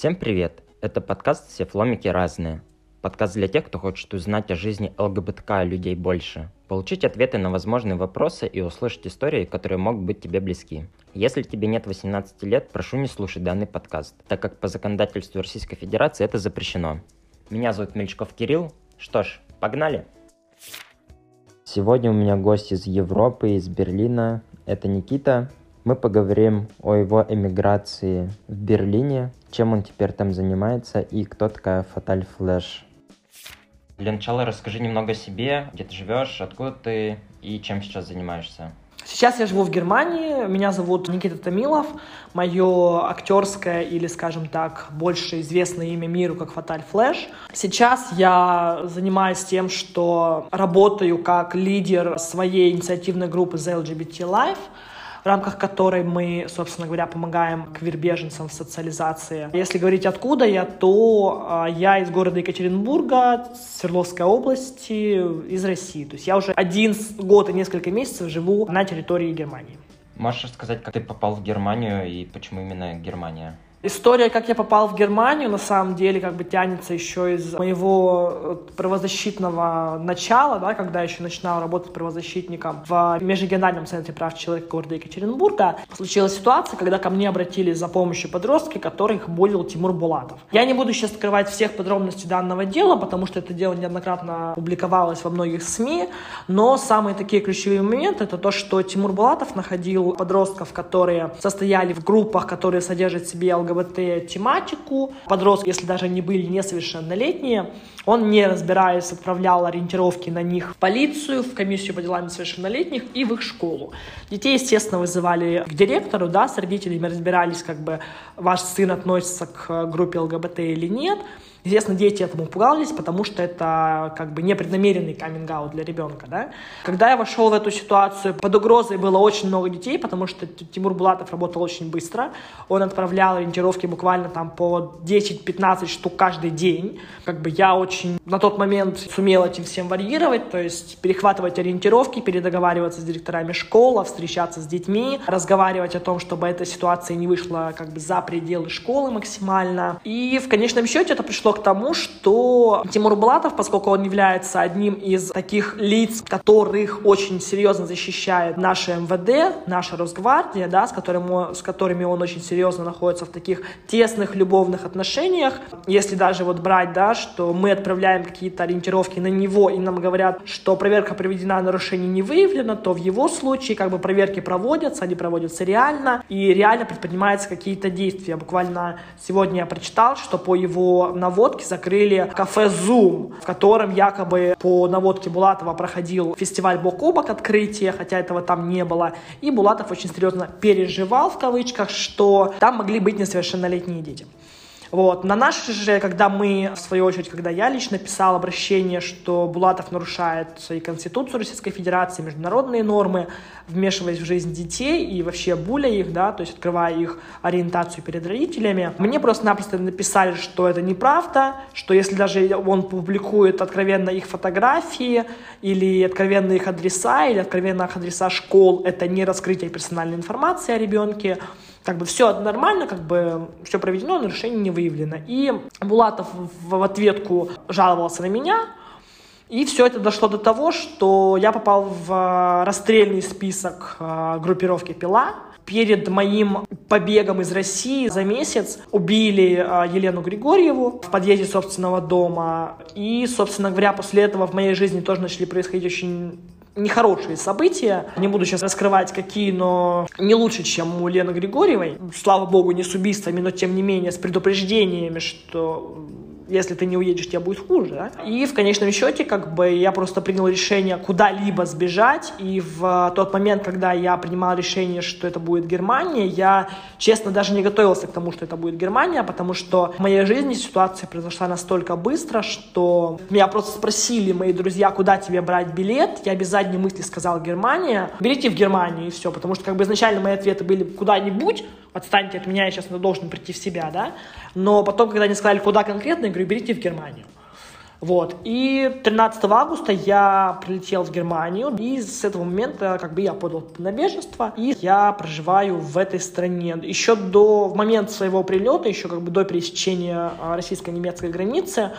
Всем привет! Это подкаст «Все фломики разные». Подкаст для тех, кто хочет узнать о жизни ЛГБТК людей больше, получить ответы на возможные вопросы и услышать истории, которые могут быть тебе близки. Если тебе нет 18 лет, прошу не слушать данный подкаст, так как по законодательству Российской Федерации это запрещено. Меня зовут Мельчков Кирилл. Что ж, погнали! Сегодня у меня гость из Европы, из Берлина. Это Никита. Мы поговорим о его эмиграции в Берлине, чем он теперь там занимается и кто такая Фаталь Флэш. Для начала расскажи немного о себе, где ты живешь, откуда ты и чем сейчас занимаешься. Сейчас я живу в Германии, меня зовут Никита Томилов, мое актерское или, скажем так, больше известное имя миру как Фаталь Флэш. Сейчас я занимаюсь тем, что работаю как лидер своей инициативной группы The LGBT Life, в рамках которой мы, собственно говоря, помогаем квирбеженцам в социализации. Если говорить откуда я, то э, я из города Екатеринбурга, Свердловской области, из России. То есть я уже один год и несколько месяцев живу на территории Германии. Можешь рассказать, как ты попал в Германию и почему именно Германия? История, как я попал в Германию, на самом деле, как бы тянется еще из моего правозащитного начала, да, когда еще начинал работать правозащитником в Межрегиональном центре прав человека города Екатеринбурга. Случилась ситуация, когда ко мне обратились за помощью подростки, которых болел Тимур Булатов. Я не буду сейчас скрывать всех подробностей данного дела, потому что это дело неоднократно публиковалось во многих СМИ, но самые такие ключевые моменты это то, что Тимур Булатов находил подростков, которые состояли в группах, которые содержат в себе ЛГБТ-тематику. Подростки, если даже они были несовершеннолетние, он, не разбираясь, отправлял ориентировки на них в полицию, в комиссию по делам несовершеннолетних и в их школу. Детей, естественно, вызывали к директору, да, с родителями разбирались, как бы ваш сын относится к группе ЛГБТ или нет. Естественно, дети этому пугались, потому что это как бы непреднамеренный каминг для ребенка, да. Когда я вошел в эту ситуацию, под угрозой было очень много детей, потому что Тимур Булатов работал очень быстро. Он отправлял ориентировки буквально там по 10-15 штук каждый день. Как бы я очень на тот момент сумел этим всем варьировать, то есть перехватывать ориентировки, передоговариваться с директорами школ, встречаться с детьми, разговаривать о том, чтобы эта ситуация не вышла как бы за пределы школы максимально. И в конечном счете это пришло к тому, что Тимур Булатов, поскольку он является одним из таких лиц, которых очень серьезно защищает наше МВД, наша Росгвардия, да, с, которым, с которыми он очень серьезно находится в таких тесных любовных отношениях, если даже вот брать, да, что мы отправляем какие-то ориентировки на него, и нам говорят, что проверка проведена, нарушение не выявлено, то в его случае как бы проверки проводятся, они проводятся реально, и реально предпринимаются какие-то действия. Буквально сегодня я прочитал, что по его наводке наводке закрыли кафе Zoom, в котором якобы по наводке Булатова проходил фестиваль Бок о бок открытие, хотя этого там не было. И Булатов очень серьезно переживал в кавычках, что там могли быть несовершеннолетние дети. Вот. На наши же, когда мы, в свою очередь, когда я лично писал обращение, что Булатов нарушает и Конституцию Российской Федерации, международные нормы, вмешиваясь в жизнь детей и вообще буля их, да, то есть открывая их ориентацию перед родителями, мне просто-напросто написали, что это неправда, что если даже он публикует откровенно их фотографии или откровенно их адреса, или откровенно их адреса школ, это не раскрытие персональной информации о ребенке, как бы все нормально, как бы все проведено, нарушение не выявлено. И Булатов в ответку жаловался на меня, и все это дошло до того, что я попал в расстрельный список э, группировки «Пила», перед моим побегом из России за месяц убили э, Елену Григорьеву в подъезде собственного дома. И, собственно говоря, после этого в моей жизни тоже начали происходить очень нехорошие события. Не буду сейчас раскрывать, какие, но не лучше, чем у Лены Григорьевой. Слава богу, не с убийствами, но тем не менее с предупреждениями, что если ты не уедешь, тебе будет хуже. Да? И в конечном счете, как бы, я просто принял решение куда-либо сбежать, и в тот момент, когда я принимал решение, что это будет Германия, я, честно, даже не готовился к тому, что это будет Германия, потому что в моей жизни ситуация произошла настолько быстро, что меня просто спросили мои друзья, куда тебе брать билет, я без задней мысли сказал Германия, берите в Германию и все, потому что как бы изначально мои ответы были куда-нибудь, отстаньте от меня, я сейчас должен прийти в себя, да, но потом, когда они сказали, куда конкретно, я говорю, берите в Германию. Вот. И 13 августа я прилетел в Германию, и с этого момента как бы я подал на беженство, и я проживаю в этой стране. Еще до, в момент своего прилета, еще как бы до пересечения а, российско-немецкой границы,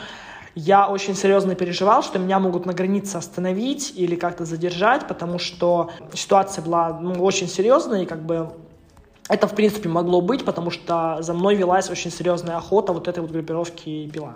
я очень серьезно переживал, что меня могут на границе остановить или как-то задержать, потому что ситуация была ну, очень серьезная, и как бы это, в принципе, могло быть, потому что за мной велась очень серьезная охота вот этой вот группировки «Пила».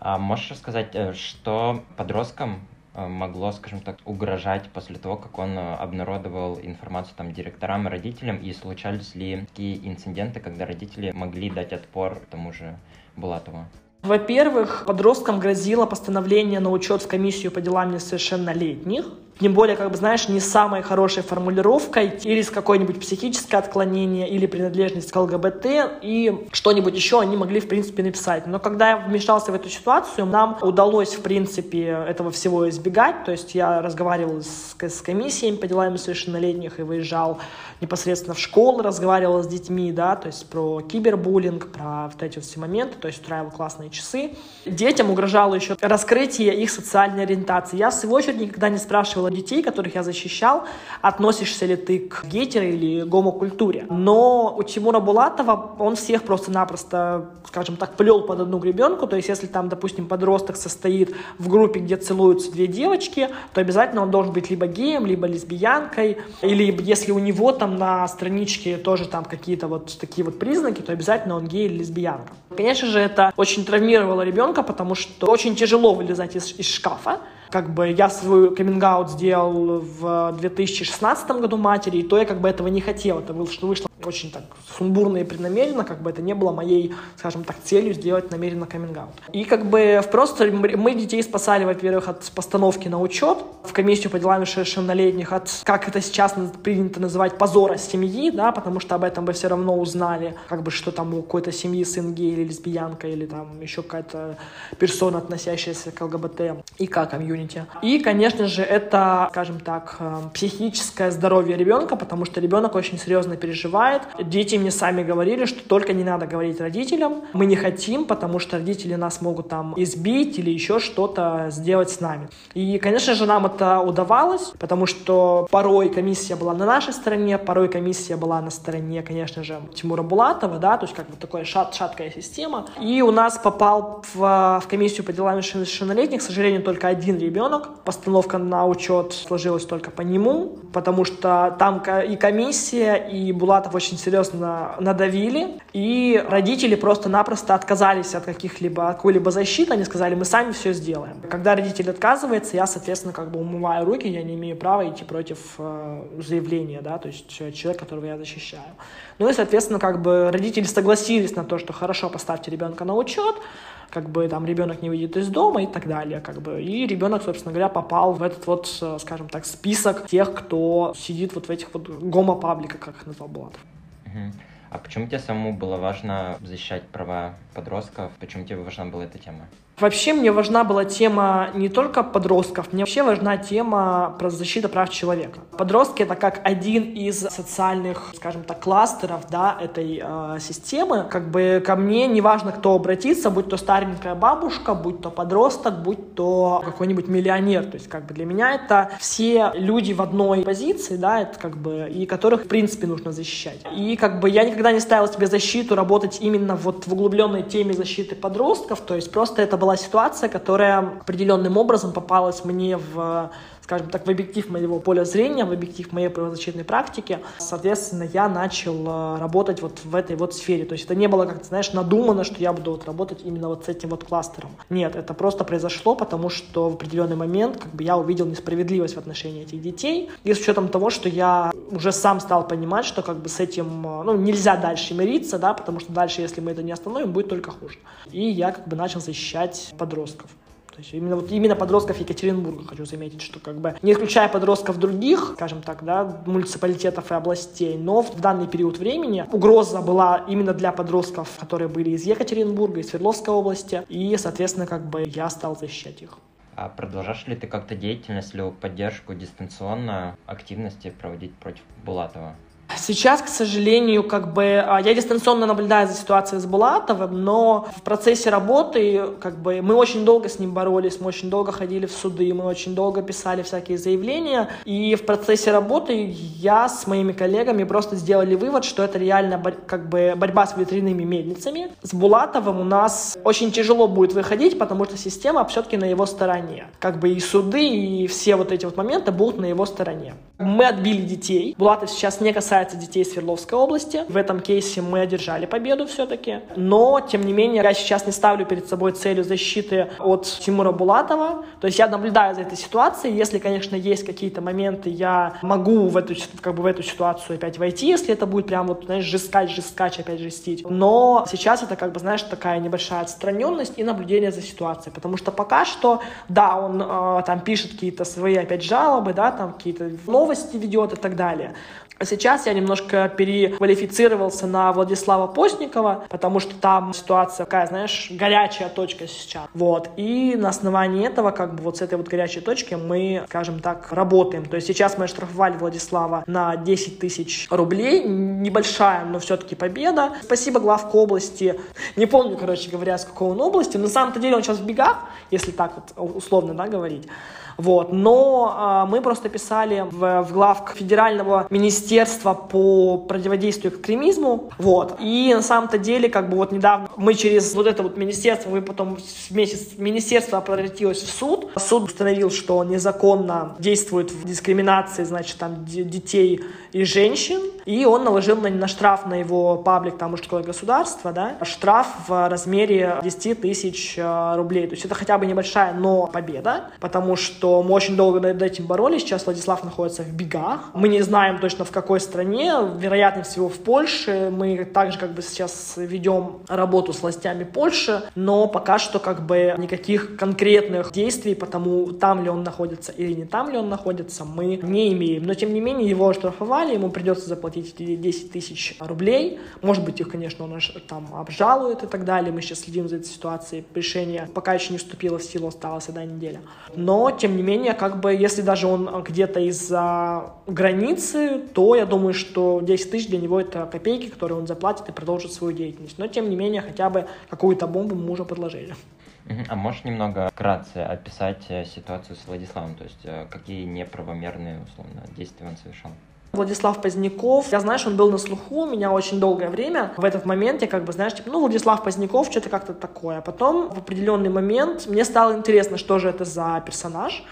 А можешь рассказать, э, что подросткам э, могло, скажем так, угрожать после того, как он э, обнародовал информацию там директорам и родителям, и случались ли такие инциденты, когда родители могли дать отпор тому же Булатову? Во-первых, подросткам грозило постановление на учет в комиссию по делам несовершеннолетних, тем более, как бы, знаешь, не самой хорошей формулировкой, с какое-нибудь психическое отклонение, или принадлежность к ЛГБТ, и что-нибудь еще они могли, в принципе, написать. Но когда я вмешался в эту ситуацию, нам удалось, в принципе, этого всего избегать, то есть я разговаривал с, с комиссиями по делам несовершеннолетних и выезжал непосредственно в школу, разговаривал с детьми, да, то есть про кибербуллинг, про вот эти все моменты, то есть устраивал классные часы. Детям угрожало еще раскрытие их социальной ориентации. Я, в свою очередь, никогда не спрашивала спрашивала детей, которых я защищал, относишься ли ты к гетеро или гомокультуре. Но у Тимура Булатова он всех просто-напросто, скажем так, плел под одну гребенку. То есть если там, допустим, подросток состоит в группе, где целуются две девочки, то обязательно он должен быть либо геем, либо лесбиянкой. Или если у него там на страничке тоже там какие-то вот такие вот признаки, то обязательно он гей или лесбиянка. Конечно же, это очень травмировало ребенка, потому что очень тяжело вылезать из, из шкафа. Как бы я свой каминг сделал в 2016 году матери, и то я как бы этого не хотел. Это вышло, вышло очень так сумбурно и преднамеренно, как бы это не было моей, скажем так, целью сделать намеренно каминг -аут. И как бы просто мы детей спасали, во-первых, от постановки на учет в комиссию по делам совершеннолетних, от, как это сейчас принято называть, позора семьи, да, потому что об этом бы все равно узнали, как бы, что там у какой-то семьи сын гей или лесбиянка, или там еще какая-то персона, относящаяся к ЛГБТ и к комьюнити. И, конечно же, это, скажем так, э, психическое здоровье ребенка, потому что ребенок очень серьезно переживает, бывает. Дети мне сами говорили, что только не надо говорить родителям. Мы не хотим, потому что родители нас могут там избить или еще что-то сделать с нами. И, конечно же, нам это удавалось, потому что порой комиссия была на нашей стороне, порой комиссия была на стороне, конечно же, Тимура Булатова, да, то есть как бы такая шат, шаткая система. И у нас попал в, в комиссию по делам несовершеннолетних, к сожалению, только один ребенок. Постановка на учет сложилась только по нему, потому что там и комиссия, и Булатов очень серьезно надавили, и родители просто-напросто отказались от каких-либо, какой-либо защиты, они сказали, мы сами все сделаем. Когда родитель отказывается, я, соответственно, как бы умываю руки, я не имею права идти против э, заявления, да, то есть человек, которого я защищаю. Ну и, соответственно, как бы родители согласились на то, что хорошо, поставьте ребенка на учет, как бы там ребенок не выйдет из дома и так далее, как бы. И ребенок, собственно говоря, попал в этот вот, э, скажем так, список тех, кто сидит вот в этих вот гомопабликах, как их назвал Булатов. А почему тебе самому было важно защищать права подростков? Почему тебе важна была эта тема? Вообще мне важна была тема не только подростков, мне вообще важна тема про защиту прав человека. Подростки это как один из социальных, скажем так, кластеров да, этой э, системы. Как бы ко мне не важно, кто обратится, будь то старенькая бабушка, будь то подросток, будь то какой-нибудь миллионер. То есть как бы для меня это все люди в одной позиции, да, это как бы, и которых в принципе нужно защищать. И как бы я никогда не ставила себе защиту работать именно вот в углубленной теме защиты подростков, то есть просто это была ситуация, которая определенным образом попалась мне в скажем так, в объектив моего поля зрения, в объектив моей правозащитной практики. Соответственно, я начал э, работать вот в этой вот сфере. То есть это не было, как ты знаешь, надумано, что я буду вот работать именно вот с этим вот кластером. Нет, это просто произошло, потому что в определенный момент как бы я увидел несправедливость в отношении этих детей. И с учетом того, что я уже сам стал понимать, что как бы с этим, э, ну, нельзя дальше мириться, да, потому что дальше, если мы это не остановим, будет только хуже. И я как бы начал защищать подростков. То есть именно, вот, именно подростков Екатеринбурга хочу заметить, что как бы не исключая подростков других, скажем так, да, муниципалитетов и областей, но в данный период времени угроза была именно для подростков, которые были из Екатеринбурга, из Свердловской области, и, соответственно, как бы я стал защищать их. А продолжаешь ли ты как-то деятельность или поддержку дистанционно активности проводить против Булатова? Сейчас, к сожалению, как бы а, я дистанционно наблюдаю за ситуацией с Булатовым, но в процессе работы как бы мы очень долго с ним боролись, мы очень долго ходили в суды, мы очень долго писали всякие заявления, и в процессе работы я с моими коллегами просто сделали вывод, что это реально как бы борьба с ветряными мельницами. С Булатовым у нас очень тяжело будет выходить, потому что система все-таки на его стороне. Как бы и суды, и все вот эти вот моменты будут на его стороне. Мы отбили детей. Булатов сейчас не касается детей Свердловской области. В этом кейсе мы одержали победу все-таки. Но, тем не менее, я сейчас не ставлю перед собой целью защиты от Тимура Булатова. То есть я наблюдаю за этой ситуацией. Если, конечно, есть какие-то моменты, я могу в эту, как бы в эту ситуацию опять войти, если это будет прям вот, знаешь, жескач, жескач, опять жестить. Но сейчас это, как бы, знаешь, такая небольшая отстраненность и наблюдение за ситуацией. Потому что пока что, да, он э, там пишет какие-то свои опять жалобы, да, там какие-то новости ведет и так далее. А сейчас я немножко переквалифицировался на Владислава Постникова, потому что там ситуация такая, знаешь, горячая точка сейчас. Вот. И на основании этого, как бы вот с этой вот горячей точки мы, скажем так, работаем. То есть сейчас мы оштрафовали Владислава на 10 тысяч рублей. Небольшая, но все-таки победа. Спасибо главку области. Не помню, короче говоря, с какой он области. На самом-то деле он сейчас в бегах, если так вот условно, да, говорить. Вот. Но а, мы просто писали в, в главк Федерального министерства по противодействию экстремизму. Вот. И на самом-то деле, как бы вот недавно мы через вот это вот министерство, мы потом вместе с министерством обратилось в суд. Суд установил, что незаконно действует в дискриминации, значит, там детей и женщин. И он наложил на, на штраф на его паблик, там, мужское государство, да, штраф в размере 10 тысяч э, рублей. То есть это хотя бы небольшая, но победа, потому что мы очень долго над этим боролись. Сейчас Владислав находится в бегах. Мы не знаем точно в какой стране, вероятно всего в Польше. Мы также как бы сейчас ведем работу с властями Польши, но пока что как бы никаких конкретных действий по тому, там ли он находится или не там ли он находится, мы не имеем. Но тем не менее его оштрафовали, ему придется заплатить заплатить 10 тысяч рублей. Может быть, их, конечно, он там обжалует и так далее. Мы сейчас следим за этой ситуацией. Решение пока еще не вступило в силу, осталась одна неделя. Но, тем не менее, как бы, если даже он где-то из-за границы, то я думаю, что 10 тысяч для него это копейки, которые он заплатит и продолжит свою деятельность. Но, тем не менее, хотя бы какую-то бомбу мы уже подложили. А можешь немного вкратце описать э, ситуацию с Владиславом? То есть э, какие неправомерные, условно, действия он совершал? Владислав Поздняков. Я, знаешь, он был на слуху у меня очень долгое время. В этот момент я как бы, знаешь, типа, ну, Владислав Поздняков, что-то как-то такое. А потом в определенный момент мне стало интересно, что же это за персонаж.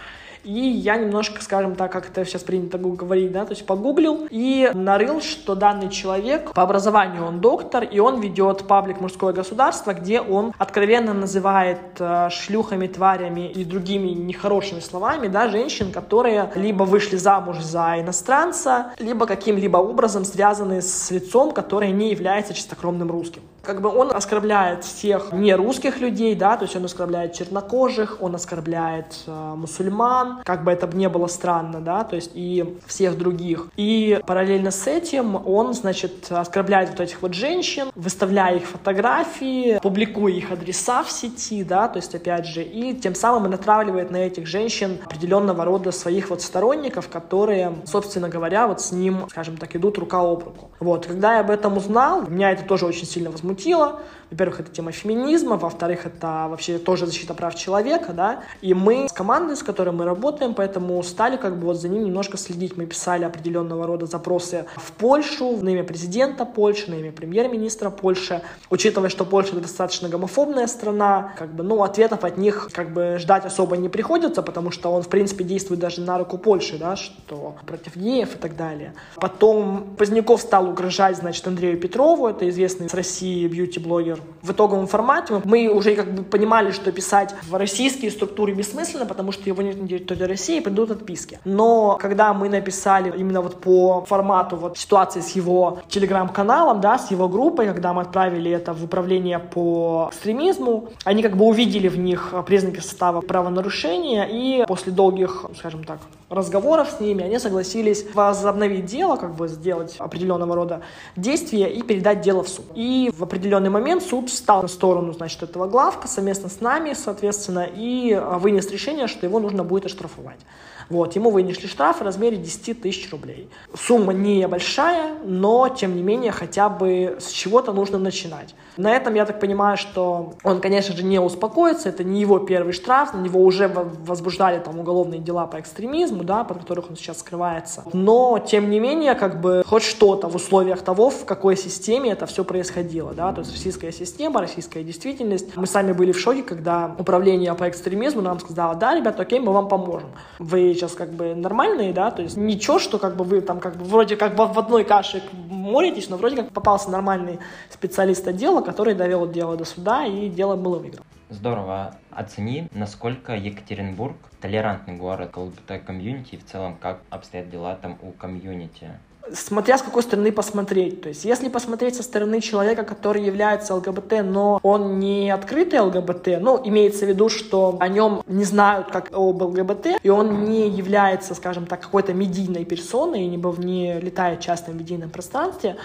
И я немножко, скажем так, как это сейчас принято говорить, да, то есть погуглил и нарыл, что данный человек по образованию он доктор, и он ведет паблик «Мужское государство», где он откровенно называет э, шлюхами, тварями и другими нехорошими словами, да, женщин, которые либо вышли замуж за иностранца, либо каким-либо образом связаны с лицом, которое не является чистокровным русским. Как бы он оскорбляет всех не русских людей, да, то есть он оскорбляет чернокожих, он оскорбляет э, мусульман, как бы это не было странно, да, то есть и всех других. И параллельно с этим он, значит, оскорбляет вот этих вот женщин, выставляя их фотографии, публикуя их адреса в сети, да, то есть опять же, и тем самым натравливает на этих женщин определенного рода своих вот сторонников, которые, собственно говоря, вот с ним, скажем так, идут рука об руку. Вот, когда я об этом узнал, меня это тоже очень сильно возмутило, смутило. Во-первых, это тема феминизма, во-вторых, это вообще тоже защита прав человека, да. И мы с командой, с которой мы работаем, поэтому стали как бы вот за ним немножко следить. Мы писали определенного рода запросы в Польшу, на имя президента Польши, на имя премьер-министра Польши. Учитывая, что Польша достаточно гомофобная страна, как бы, ну, ответов от них как бы ждать особо не приходится, потому что он, в принципе, действует даже на руку Польши, да, что против геев и так далее. Потом Поздняков стал угрожать, значит, Андрею Петрову, это известный с России бьюти-блогер. В итоговом формате мы уже как бы понимали, что писать в российские структуры бессмысленно, потому что его нет на территории России, придут отписки. Но когда мы написали именно вот по формату вот ситуации с его телеграм-каналом, да, с его группой, когда мы отправили это в управление по экстремизму, они как бы увидели в них признаки состава правонарушения и после долгих, скажем так, разговоров с ними, они согласились возобновить дело, как бы сделать определенного рода действия и передать дело в суд. И в определенный момент суд встал на сторону, значит, этого главка совместно с нами, соответственно, и вынес решение, что его нужно будет оштрафовать. Вот, ему вынесли штраф в размере 10 тысяч рублей. Сумма небольшая, но, тем не менее, хотя бы с чего-то нужно начинать. На этом, я так понимаю, что он, конечно же, не успокоится, это не его первый штраф, на него уже возбуждали там уголовные дела по экстремизму, да, под которых он сейчас скрывается. Но, тем не менее, как бы хоть что-то в условиях того, в какой системе это все происходило, да, то есть российская система, российская действительность. Мы сами были в шоке, когда управление по экстремизму нам сказало, да, ребята, окей, мы вам поможем. Вы сейчас как бы нормальные, да, то есть ничего, что как бы вы там как бы вроде как в одной каше молитесь, но вроде как попался нормальный специалист отдела, который довел дело до суда, и дело было выиграно. Здорово. Оцени, насколько Екатеринбург толерантный город ЛГБТ-комьюнити и в целом как обстоят дела там у комьюнити смотря с какой стороны посмотреть. То есть, если посмотреть со стороны человека, который является ЛГБТ, но он не открытый ЛГБТ, ну, имеется в виду, что о нем не знают как об ЛГБТ, и он не является, скажем так, какой-то медийной персоной, не, не летает часто в медийном пространстве,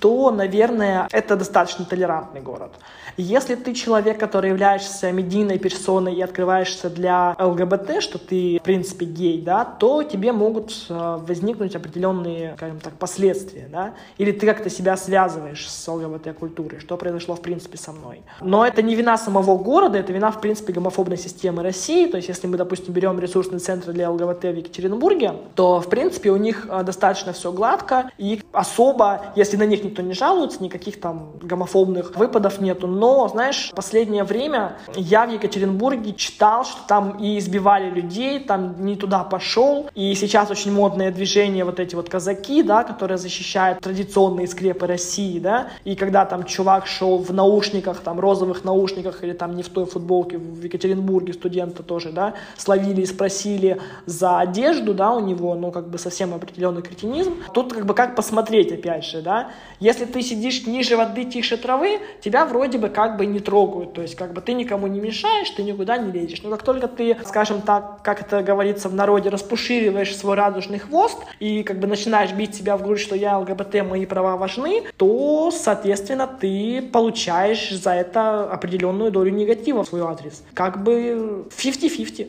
то, наверное, это достаточно толерантный город. Если ты человек, который являешься медийной персоной и открываешься для ЛГБТ, что ты, в принципе, гей, да, то тебе могут э, возникнуть определенные, скажем так, последствия, да, или ты как-то себя связываешь с ЛГБТ-культурой, что произошло, в принципе, со мной. Но это не вина самого города, это вина, в принципе, гомофобной системы России, то есть если мы, допустим, берем ресурсные центры для ЛГБТ в Екатеринбурге, то, в принципе, у них э, достаточно все гладко, и особо, если на них никто не жалуется, никаких там гомофобных выпадов нету, но, знаешь, последнее время я в Екатеринбурге читал, что там и избивали людей, там не туда пошел, и сейчас очень модное движение вот эти вот казаки, да, которые защищают традиционные скрепы России, да, и когда там чувак шел в наушниках, там розовых наушниках или там не в той футболке в Екатеринбурге студента тоже, да, словили и спросили за одежду, да, у него, ну, как бы совсем определенный кретинизм. Тут как бы как посмотреть, опять же, да, если ты сидишь ниже воды, тише травы, тебя вроде бы как бы не трогают. То есть как бы ты никому не мешаешь, ты никуда не лезешь. Но как только ты, скажем так, как это говорится в народе, распушириваешь свой радужный хвост и как бы начинаешь бить себя в грудь, что я ЛГБТ, мои права важны, то, соответственно, ты получаешь за это определенную долю негатива в свой адрес. Как бы 50-50.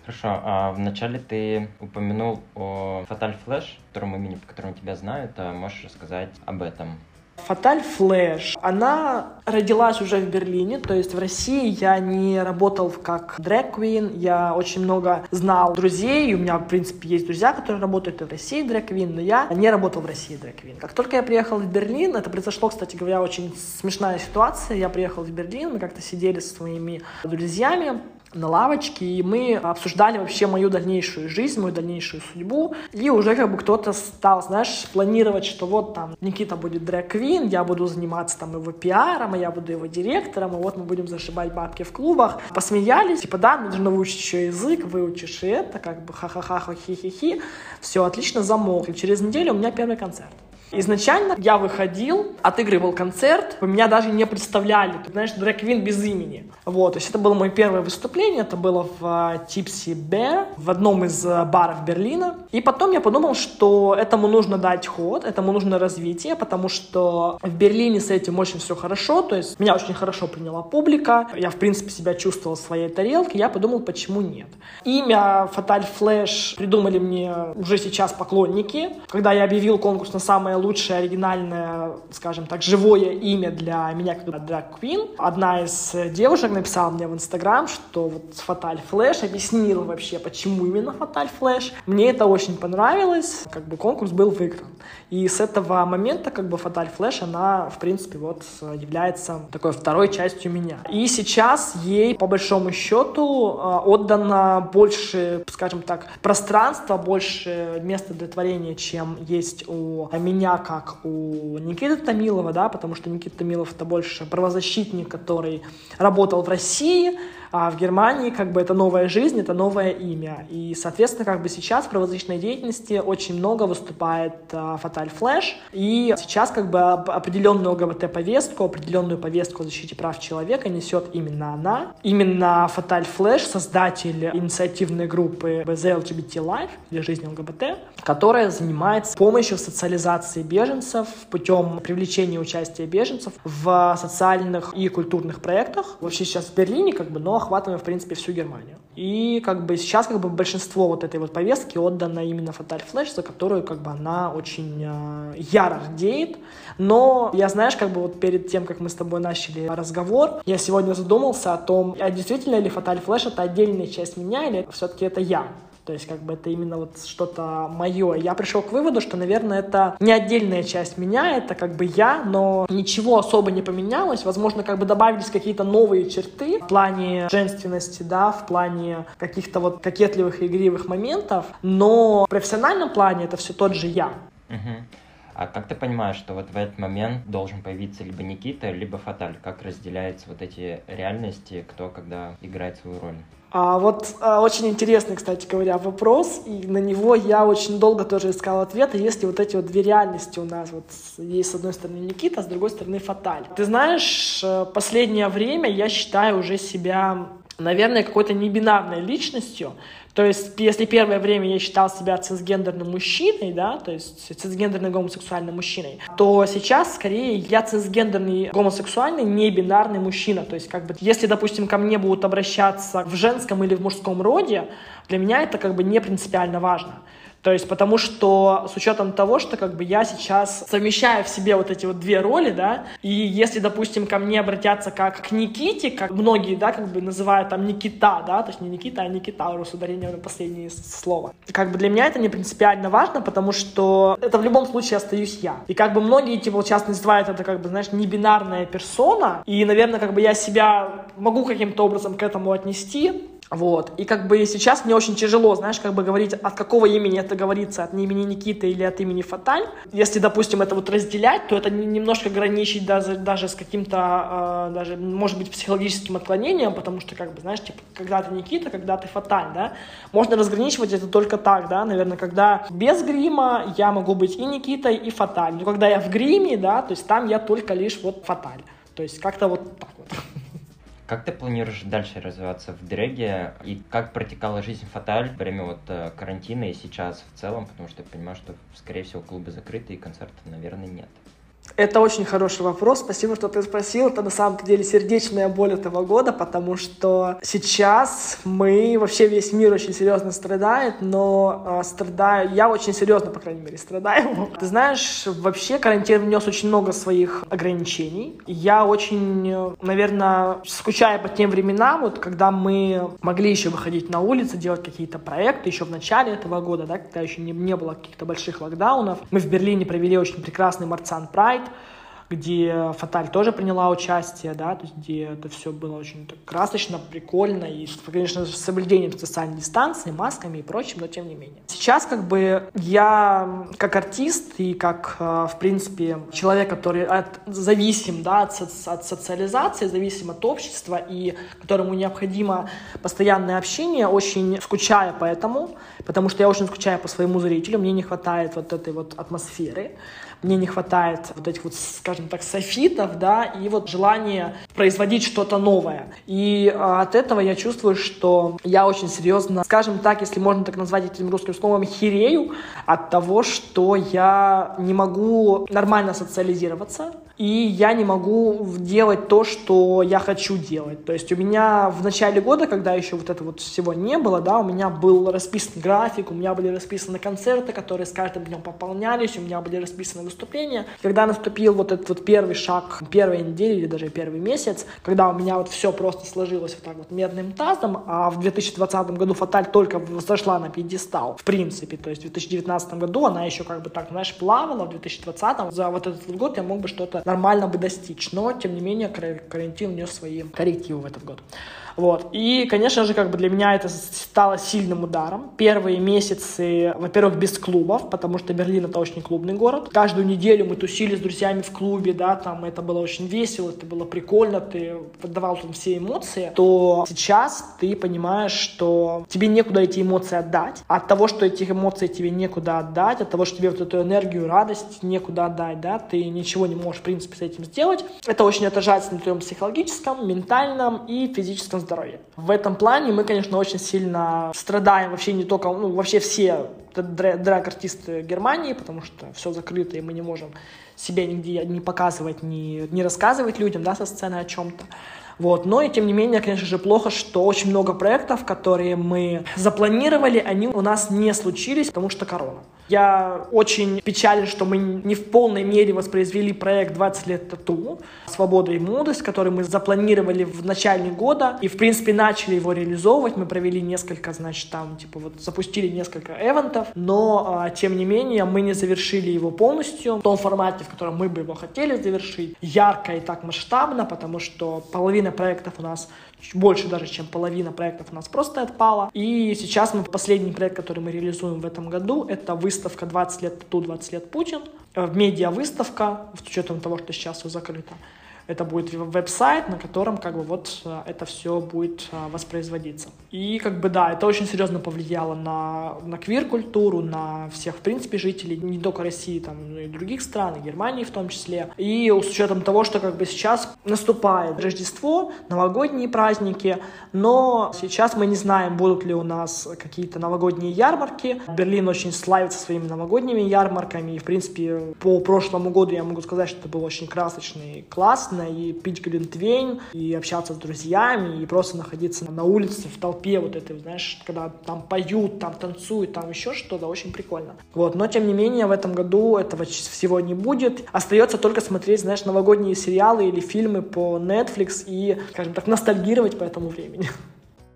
Хорошо, а вначале ты упомянул о Fatal Flash, втором имени, по которому тебя знают, а можешь рассказать об этом? Фаталь Флэш. Она родилась уже в Берлине, то есть в России я не работал как дрэк-квин, я очень много знал друзей, у меня, в принципе, есть друзья, которые работают и в России дрэк-квин, но я не работал в России дрэк-квин. Как только я приехал в Берлин, это произошло, кстати говоря, очень смешная ситуация, я приехал в Берлин, мы как-то сидели со своими друзьями, на лавочке, и мы обсуждали вообще мою дальнейшую жизнь, мою дальнейшую судьбу, и уже как бы кто-то стал, знаешь, планировать, что вот там Никита будет дрэк-квин, я буду заниматься там его пиаром, а я буду его директором, и вот мы будем зашибать бабки в клубах. Посмеялись, типа, да, нужно выучить еще язык, выучишь и это, как бы ха-ха-ха, хи-хи-хи, все, отлично, замолкли. Через неделю у меня первый концерт. Изначально я выходил, отыгрывал концерт, меня даже не представляли, ты знаешь, дрэк-квин без имени. Вот, то есть это было мое первое выступление, это было в Tipsy Bear, в одном из э, баров Берлина. И потом я подумал, что этому нужно дать ход, этому нужно развитие, потому что в Берлине с этим очень все хорошо, то есть меня очень хорошо приняла публика, я, в принципе, себя чувствовал в своей тарелке, я подумал, почему нет. Имя Fatal Flash придумали мне уже сейчас поклонники. Когда я объявил конкурс на самое лучшее оригинальное, скажем так, живое имя для меня как Drag Queen. Одна из девушек написала мне в Инстаграм, что вот Фаталь Флэш объяснила вообще, почему именно Фаталь Флэш. Мне это очень понравилось, как бы конкурс был выигран. И с этого момента как бы Фаталь Флэш, она, в принципе, вот является такой второй частью меня. И сейчас ей, по большому счету, э, отдано больше, скажем так, пространства, больше места для творения, чем есть у меня меня, как у Никиты Томилова, да, потому что Никита Томилов это больше правозащитник, который работал в России, а в Германии как бы это новая жизнь, это новое имя. И, соответственно, как бы сейчас в правозащитной деятельности очень много выступает Фаталь Флэш. И сейчас как бы определенную ЛГБТ-повестку, определенную повестку о защите прав человека несет именно она. Именно Фаталь Флэш, создатель инициативной группы The LGBT Life, для жизни ЛГБТ, которая занимается помощью в социализации беженцев путем привлечения участия беженцев в социальных и культурных проектах. Вообще сейчас в Берлине как бы, но охватываем, в принципе, всю Германию. И как бы сейчас как бы большинство вот этой вот повестки отдано именно Fatal Flash, за которую как бы она очень э, яро рдеет. Но я, знаешь, как бы вот перед тем, как мы с тобой начали разговор, я сегодня задумался о том, а действительно ли Fatal Flash это отдельная часть меня или все-таки это я? То есть как бы это именно вот что-то мое. Я пришел к выводу, что, наверное, это не отдельная часть меня, это как бы я, но ничего особо не поменялось. Возможно, как бы добавились какие-то новые черты в плане женственности, да, в плане каких-то вот кокетливых и игривых моментов, но в профессиональном плане это все тот же я. А как ты понимаешь, что вот в этот момент должен появиться либо Никита, либо Фаталь? Как разделяются вот эти реальности, кто когда играет свою роль? А вот а, очень интересный, кстати говоря, вопрос, и на него я очень долго тоже искал ответа, если вот эти вот две реальности у нас, вот есть с одной стороны Никита, а с другой стороны Фаталь. Ты знаешь, э, последнее время я считаю уже себя наверное, какой-то небинарной личностью, то есть, если первое время я считал себя цисгендерным мужчиной, да, то есть цисгендерным гомосексуальным мужчиной, то сейчас скорее я цисгендерный гомосексуальный небинарный мужчина. То есть, как бы, если, допустим, ко мне будут обращаться в женском или в мужском роде, для меня это как бы не принципиально важно. То есть потому что с учетом того, что как бы я сейчас совмещаю в себе вот эти вот две роли, да, и если, допустим, ко мне обратятся как к Никите, как многие, да, как бы называют там Никита, да, то есть не Никита, а Никита, с ударением на последнее слово. Как бы для меня это не принципиально важно, потому что это в любом случае остаюсь я. И как бы многие, типа, сейчас называют это, как бы, знаешь, небинарная персона, и, наверное, как бы я себя могу каким-то образом к этому отнести, вот. И как бы сейчас мне очень тяжело, знаешь, как бы говорить, от какого имени это говорится, от имени Никиты или от имени Фаталь. Если, допустим, это вот разделять, то это немножко граничить даже, даже с каким-то, э, даже, может быть, психологическим отклонением, потому что, как бы, знаешь, типа, когда ты Никита, когда ты Фаталь, да, можно разграничивать это только так, да, наверное, когда без грима я могу быть и Никитой, и Фаталь. Но когда я в гриме, да, то есть там я только лишь вот Фаталь. То есть как-то вот так вот. Как ты планируешь дальше развиваться в дрэге? И как протекала жизнь Фаталь во время вот э, карантина и сейчас в целом? Потому что я понимаю, что, скорее всего, клубы закрыты и концертов, наверное, нет. Это очень хороший вопрос. Спасибо, что ты спросил. Это на самом деле сердечная боль этого года, потому что сейчас мы, вообще весь мир очень серьезно страдает, но э, страдаю, я очень серьезно, по крайней мере, страдаю. Ты знаешь, вообще карантин внес очень много своих ограничений. Я очень, наверное, скучаю по тем временам, вот когда мы могли еще выходить на улицы, делать какие-то проекты еще в начале этого года, да, когда еще не, не было каких-то больших локдаунов. Мы в Берлине провели очень прекрасный Марцан Прайд, где Фаталь тоже приняла участие, да, то есть где это все было очень так красочно, прикольно, и, конечно, с соблюдением социальной дистанции, масками и прочим, но тем не менее. Сейчас как бы я как артист и как, э, в принципе, человек, который от, зависим, да, от, от социализации, зависим от общества и которому необходимо постоянное общение, очень скучаю по этому, потому что я очень скучаю по своему зрителю, мне не хватает вот этой вот атмосферы мне не хватает вот этих вот, скажем так, софитов, да, и вот желание производить что-то новое. И а, от этого я чувствую, что я очень серьезно, скажем так, если можно так назвать этим русским словом, херею от того, что я не могу нормально социализироваться, и я не могу делать то, что я хочу делать. То есть у меня в начале года, когда еще вот этого вот всего не было, да, у меня был расписан график, у меня были расписаны концерты, которые с каждым днем пополнялись, у меня были расписаны выступления. Когда наступил вот этот вот первый шаг, первой недели или даже первый месяц, когда у меня вот все просто сложилось вот так вот медным тазом, а в 2020 году Фаталь только зашла на пьедестал, в принципе, то есть в 2019 году она еще как бы так, знаешь, плавала, в 2020 за вот этот год я мог бы что-то нормально бы достичь. Но, тем не менее, карантин внес свои коррективы в этот год. Вот. И, конечно же, как бы для меня это стало сильным ударом. Первые месяцы, во-первых, без клубов, потому что Берлин это очень клубный город. Каждую неделю мы тусили с друзьями в клубе, да, там это было очень весело, это было прикольно, ты поддавал там все эмоции, то сейчас ты понимаешь, что тебе некуда эти эмоции отдать. От того, что этих эмоций тебе некуда отдать, от того, что тебе вот эту энергию, радость некуда отдать, да, ты ничего не можешь, в принципе, с этим сделать. Это очень отражается на твоем психологическом, ментальном и физическом здоровье. В этом плане мы, конечно, очень сильно страдаем вообще не только, ну, вообще все драг-артисты Германии, потому что все закрыто, и мы не можем себя нигде не показывать, не, не рассказывать людям, да, со сцены о чем-то. Вот. Но и тем не менее, конечно же, плохо, что очень много проектов, которые мы запланировали, они у нас не случились, потому что корона. Я очень печален, что мы не в полной мере воспроизвели проект «20 лет тату» «Свобода и молодость», который мы запланировали в начале года. И, в принципе, начали его реализовывать. Мы провели несколько, значит, там, типа, вот запустили несколько эвентов, но, а, тем не менее, мы не завершили его полностью в том формате, в котором мы бы его хотели завершить, ярко и так масштабно, потому что половина проектов у нас больше даже, чем половина проектов у нас просто отпала. И сейчас мы последний проект, который мы реализуем в этом году, это выставка 20 лет Тату, 20 лет Путин. Э, в медиа выставка, с учетом того, что сейчас все закрыто это будет веб-сайт, на котором как бы вот э, это все будет э, воспроизводиться. И как бы да, это очень серьезно повлияло на, на квир-культуру, на всех, в принципе, жителей не только России, там, но и других стран, и Германии в том числе. И с учетом того, что как бы сейчас наступает Рождество, новогодние праздники, но сейчас мы не знаем, будут ли у нас какие-то новогодние ярмарки. Берлин очень славится своими новогодними ярмарками, и, в принципе, по прошлому году я могу сказать, что это был очень красочный, классный, классно и пить глинтвейн, и общаться с друзьями, и просто находиться на улице в толпе вот этой, знаешь, когда там поют, там танцуют, там еще что-то, очень прикольно. Вот, но тем не менее в этом году этого всего не будет. Остается только смотреть, знаешь, новогодние сериалы или фильмы по Netflix и, скажем так, ностальгировать по этому времени.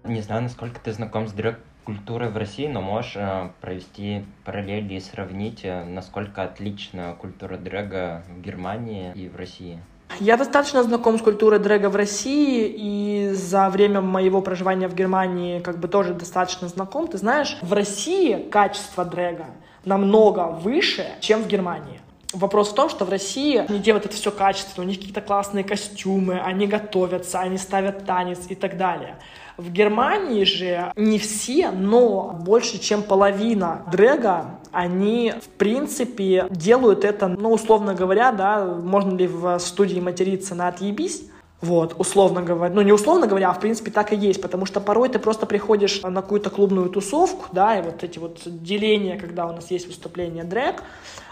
Не знаю, насколько ты знаком с драг культурой в России, но можешь э, провести параллели и сравнить, э, насколько отлична культура дрэга в Германии и в России. Я достаточно знаком с культурой дрэга в России, и за время моего проживания в Германии как бы тоже достаточно знаком. Ты знаешь, в России качество дрэга намного выше, чем в Германии. Вопрос в том, что в России они делают это все качественно, у них какие-то классные костюмы, они готовятся, они ставят танец и так далее. В Германии же не все, но больше чем половина дрэга, они, в принципе, делают это, ну, условно говоря, да, можно ли в студии материться на «отъебись», вот, условно говоря. Ну, не условно говоря, а в принципе так и есть, потому что порой ты просто приходишь на какую-то клубную тусовку, да, и вот эти вот деления, когда у нас есть выступление дрэк,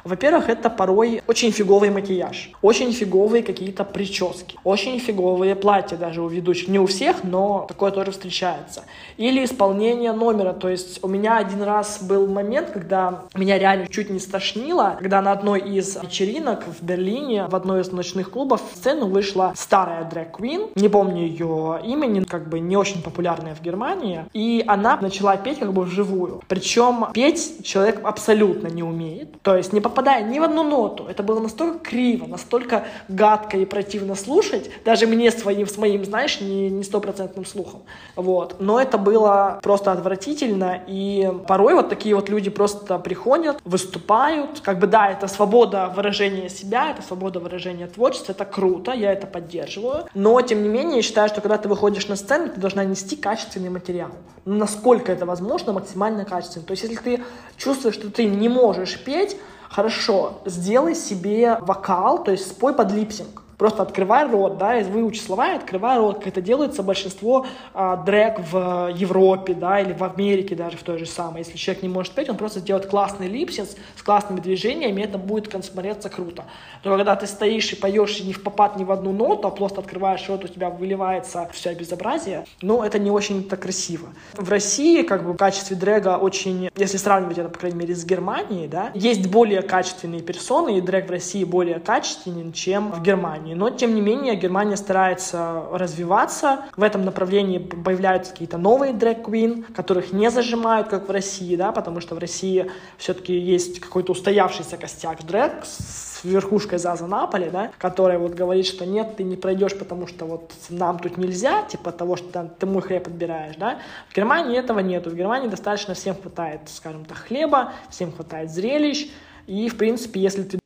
во-первых, это порой очень фиговый макияж, очень фиговые какие-то прически, очень фиговые платья даже у ведущих. Не у всех, но такое тоже встречается. Или исполнение номера. То есть у меня один раз был момент, когда меня реально чуть не стошнило, когда на одной из вечеринок в Берлине, в одной из ночных клубов, в сцену вышла старая дрэк-квин, не помню ее имени, как бы не очень популярная в Германии, и она начала петь как бы вживую. Причем петь человек абсолютно не умеет, то есть не попадая ни в одну ноту. Это было настолько криво, настолько гадко и противно слушать, даже мне своим, с моим, знаешь, не стопроцентным слухом. Вот. Но это было просто отвратительно, и порой вот такие вот люди просто приходят, выступают, как бы да, это свобода выражения себя, это свобода выражения творчества, это круто, я это поддерживаю, но тем не менее я считаю, что когда ты выходишь на сцену, ты должна нести качественный материал. Насколько это возможно, максимально качественный. То есть если ты чувствуешь, что ты не можешь петь, Хорошо, сделай себе вокал, то есть спой под липсинг. Просто открывай рот, да, и выучи слова и открывай рот, как это делается большинство а, дрэк в Европе, да, или в Америке даже в той же самой. Если человек не может петь, он просто сделает классный липсинс с классными движениями, и это будет смотреться круто. Но когда ты стоишь и поешь не в попад ни в одну ноту, а просто открываешь рот, у тебя выливается все безобразие, ну, это не очень-то красиво. В России, как бы, в качестве дрэга очень, если сравнивать это, по крайней мере, с Германией, да, есть более качественные персоны, и дрэк в России более качественен, чем в Германии Германии. Но, тем не менее, Германия старается развиваться. В этом направлении появляются какие-то новые дрэк-квин, которых не зажимают, как в России, да, потому что в России все-таки есть какой-то устоявшийся костяк дрэк с верхушкой Заза Наполи, да, которая вот говорит, что нет, ты не пройдешь, потому что вот нам тут нельзя, типа того, что там, ты мой хлеб отбираешь, да. В Германии этого нету. В Германии достаточно всем хватает, скажем так, хлеба, всем хватает зрелищ, и, в принципе, если ты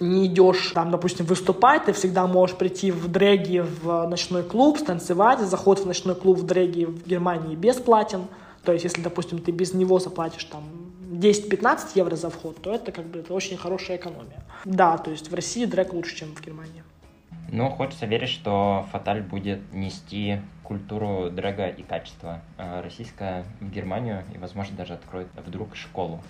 не идешь, там, допустим, выступать, ты всегда можешь прийти в дрэге в ночной клуб, станцевать. Заход в ночной клуб в дрэге в Германии бесплатен. То есть, если, допустим, ты без него заплатишь там 10-15 евро за вход, то это как бы это очень хорошая экономия. Да, то есть в России дрэк лучше, чем в Германии. Ну, хочется верить, что Фаталь будет нести культуру дрэга и качество э, российское в Германию и, возможно, даже откроет вдруг школу.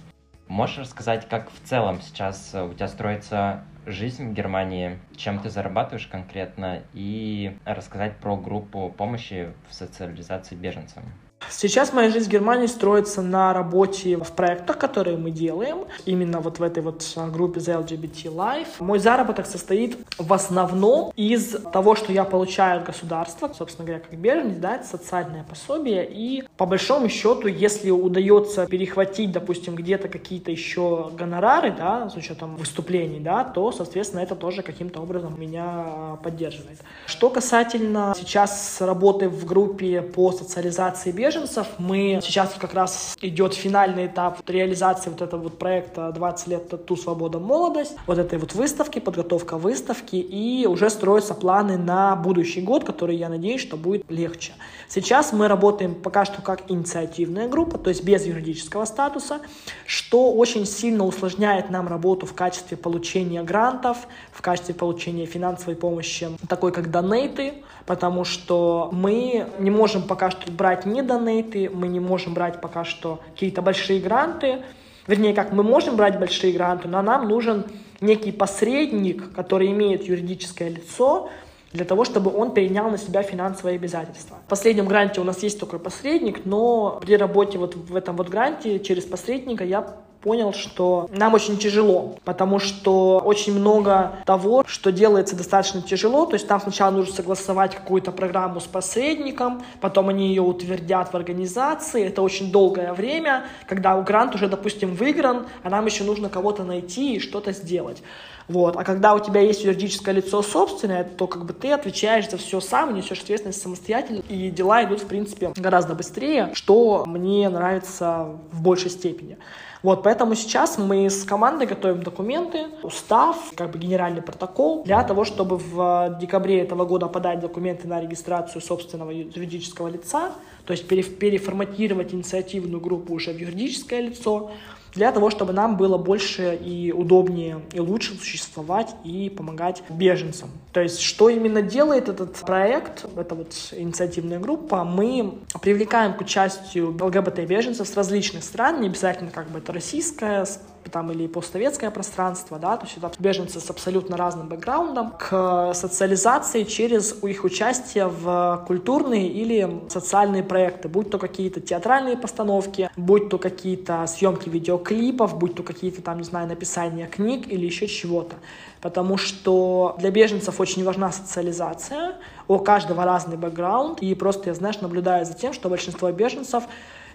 Можешь рассказать, как в целом сейчас э, у тебя строится жизнь в Германии, чем ты зарабатываешь конкретно, и рассказать про группу помощи в социализации беженцам? Сейчас моя жизнь в Германии строится на работе в проектах, которые мы делаем, именно вот в этой вот а, группе The LGBT Life. Мой заработок состоит в основном из того, что я получаю от государства, собственно говоря, как беженец, да, это социальное пособие, и по большому счету, если удается перехватить, допустим, где-то какие-то еще гонорары, да, с учетом выступлений, да, то, соответственно, это тоже каким-то образом меня поддерживает. Что касательно сейчас работы в группе по социализации беженцев, беженцев. Мы сейчас как раз идет финальный этап реализации вот этого вот проекта 20 лет ту свобода молодость, вот этой вот выставки, подготовка выставки, и уже строятся планы на будущий год, который я надеюсь, что будет легче. Сейчас мы работаем пока что как инициативная группа, то есть без юридического статуса, что очень сильно усложняет нам работу в качестве получения грантов, в качестве получения финансовой помощи, такой как донейты, потому что мы не можем пока что брать ни донейты, мы не можем брать пока что какие-то большие гранты, вернее, как мы можем брать большие гранты, но нам нужен некий посредник, который имеет юридическое лицо, для того, чтобы он перенял на себя финансовые обязательства. В последнем гранте у нас есть такой посредник, но при работе вот в этом вот гранте через посредника я понял, что нам очень тяжело, потому что очень много того, что делается достаточно тяжело, то есть там сначала нужно согласовать какую-то программу с посредником, потом они ее утвердят в организации, это очень долгое время, когда грант уже, допустим, выигран, а нам еще нужно кого-то найти и что-то сделать. Вот. А когда у тебя есть юридическое лицо собственное, то как бы ты отвечаешь за все сам, несешь ответственность самостоятельно, и дела идут, в принципе, гораздо быстрее, что мне нравится в большей степени. Вот, поэтому сейчас мы с командой готовим документы, устав, как бы генеральный протокол для того, чтобы в декабре этого года подать документы на регистрацию собственного юридического лица, то есть переформатировать инициативную группу уже в юридическое лицо, для того, чтобы нам было больше и удобнее и лучше существовать и помогать беженцам. То есть, что именно делает этот проект, это вот инициативная группа, мы привлекаем к участию ЛГБТ-беженцев с различных стран, не обязательно как бы это российская там или постсоветское пространство, да, то есть это беженцы с абсолютно разным бэкграундом, к социализации через их участие в культурные или социальные проекты, будь то какие-то театральные постановки, будь то какие-то съемки видеоклипов, будь то какие-то там, не знаю, написания книг или еще чего-то. Потому что для беженцев очень важна социализация, у каждого разный бэкграунд, и просто я, знаешь, наблюдаю за тем, что большинство беженцев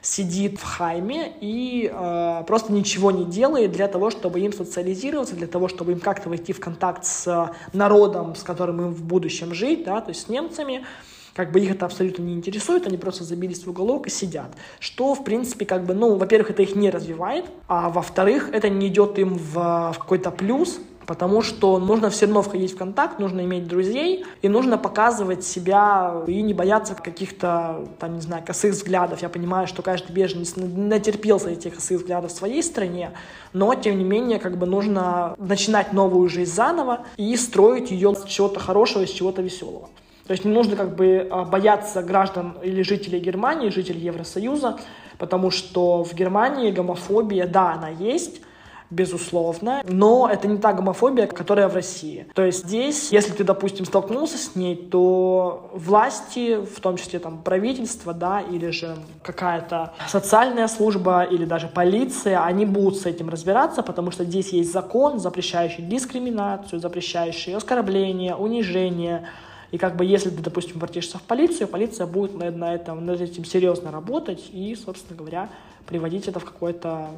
сидит в хайме и э, просто ничего не делает для того, чтобы им социализироваться, для того, чтобы им как-то войти в контакт с народом, с которым им в будущем жить, да, то есть с немцами, как бы их это абсолютно не интересует, они просто забились в уголок и сидят. Что, в принципе, как бы, ну, во-первых, это их не развивает, а во-вторых, это не идет им в, в какой-то плюс, потому что нужно все равно входить в контакт, нужно иметь друзей, и нужно показывать себя и не бояться каких-то, там, не знаю, косых взглядов. Я понимаю, что каждый беженец натерпелся этих косых взглядов в своей стране, но, тем не менее, как бы нужно начинать новую жизнь заново и строить ее с чего-то хорошего, с чего-то веселого. То есть не нужно как бы а, бояться граждан или жителей Германии, жителей Евросоюза, потому что в Германии гомофобия, да, она есть, безусловно, но это не та гомофобия, которая в России. То есть здесь, если ты, допустим, столкнулся с ней, то власти, в том числе там правительство, да, или же какая-то социальная служба, или даже полиция, они будут с этим разбираться, потому что здесь есть закон, запрещающий дискриминацию, запрещающий оскорбление, унижение, и как бы если ты, допустим, обратишься в полицию, полиция будет на, на этом, над этим серьезно работать и, собственно говоря, приводить это в какое-то